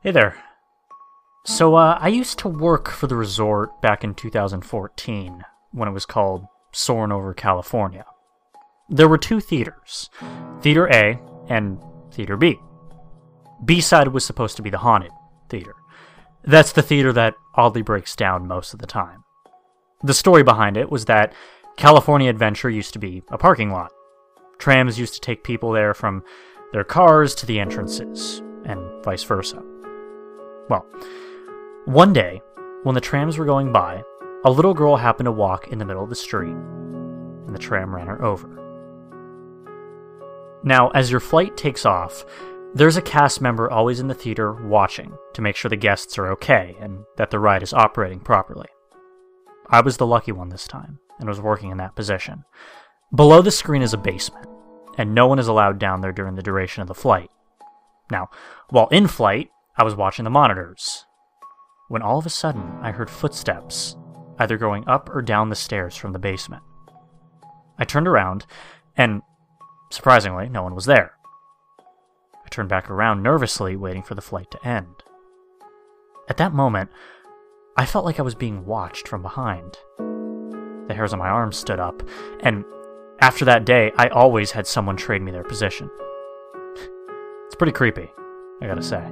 Hey there. So, uh, I used to work for the resort back in 2014 when it was called Soarin' Over California. There were two theaters Theater A and Theater B. B side was supposed to be the haunted theater. That's the theater that oddly breaks down most of the time. The story behind it was that California Adventure used to be a parking lot. Trams used to take people there from their cars to the entrances, and vice versa. Well, one day, when the trams were going by, a little girl happened to walk in the middle of the street, and the tram ran her over. Now, as your flight takes off, there's a cast member always in the theater watching to make sure the guests are okay and that the ride is operating properly. I was the lucky one this time and was working in that position. Below the screen is a basement, and no one is allowed down there during the duration of the flight. Now, while in flight, I was watching the monitors. When all of a sudden I heard footsteps, either going up or down the stairs from the basement. I turned around, and surprisingly, no one was there. I turned back around nervously, waiting for the flight to end. At that moment, I felt like I was being watched from behind. The hairs on my arms stood up, and after that day, I always had someone trade me their position. it's pretty creepy, I gotta say.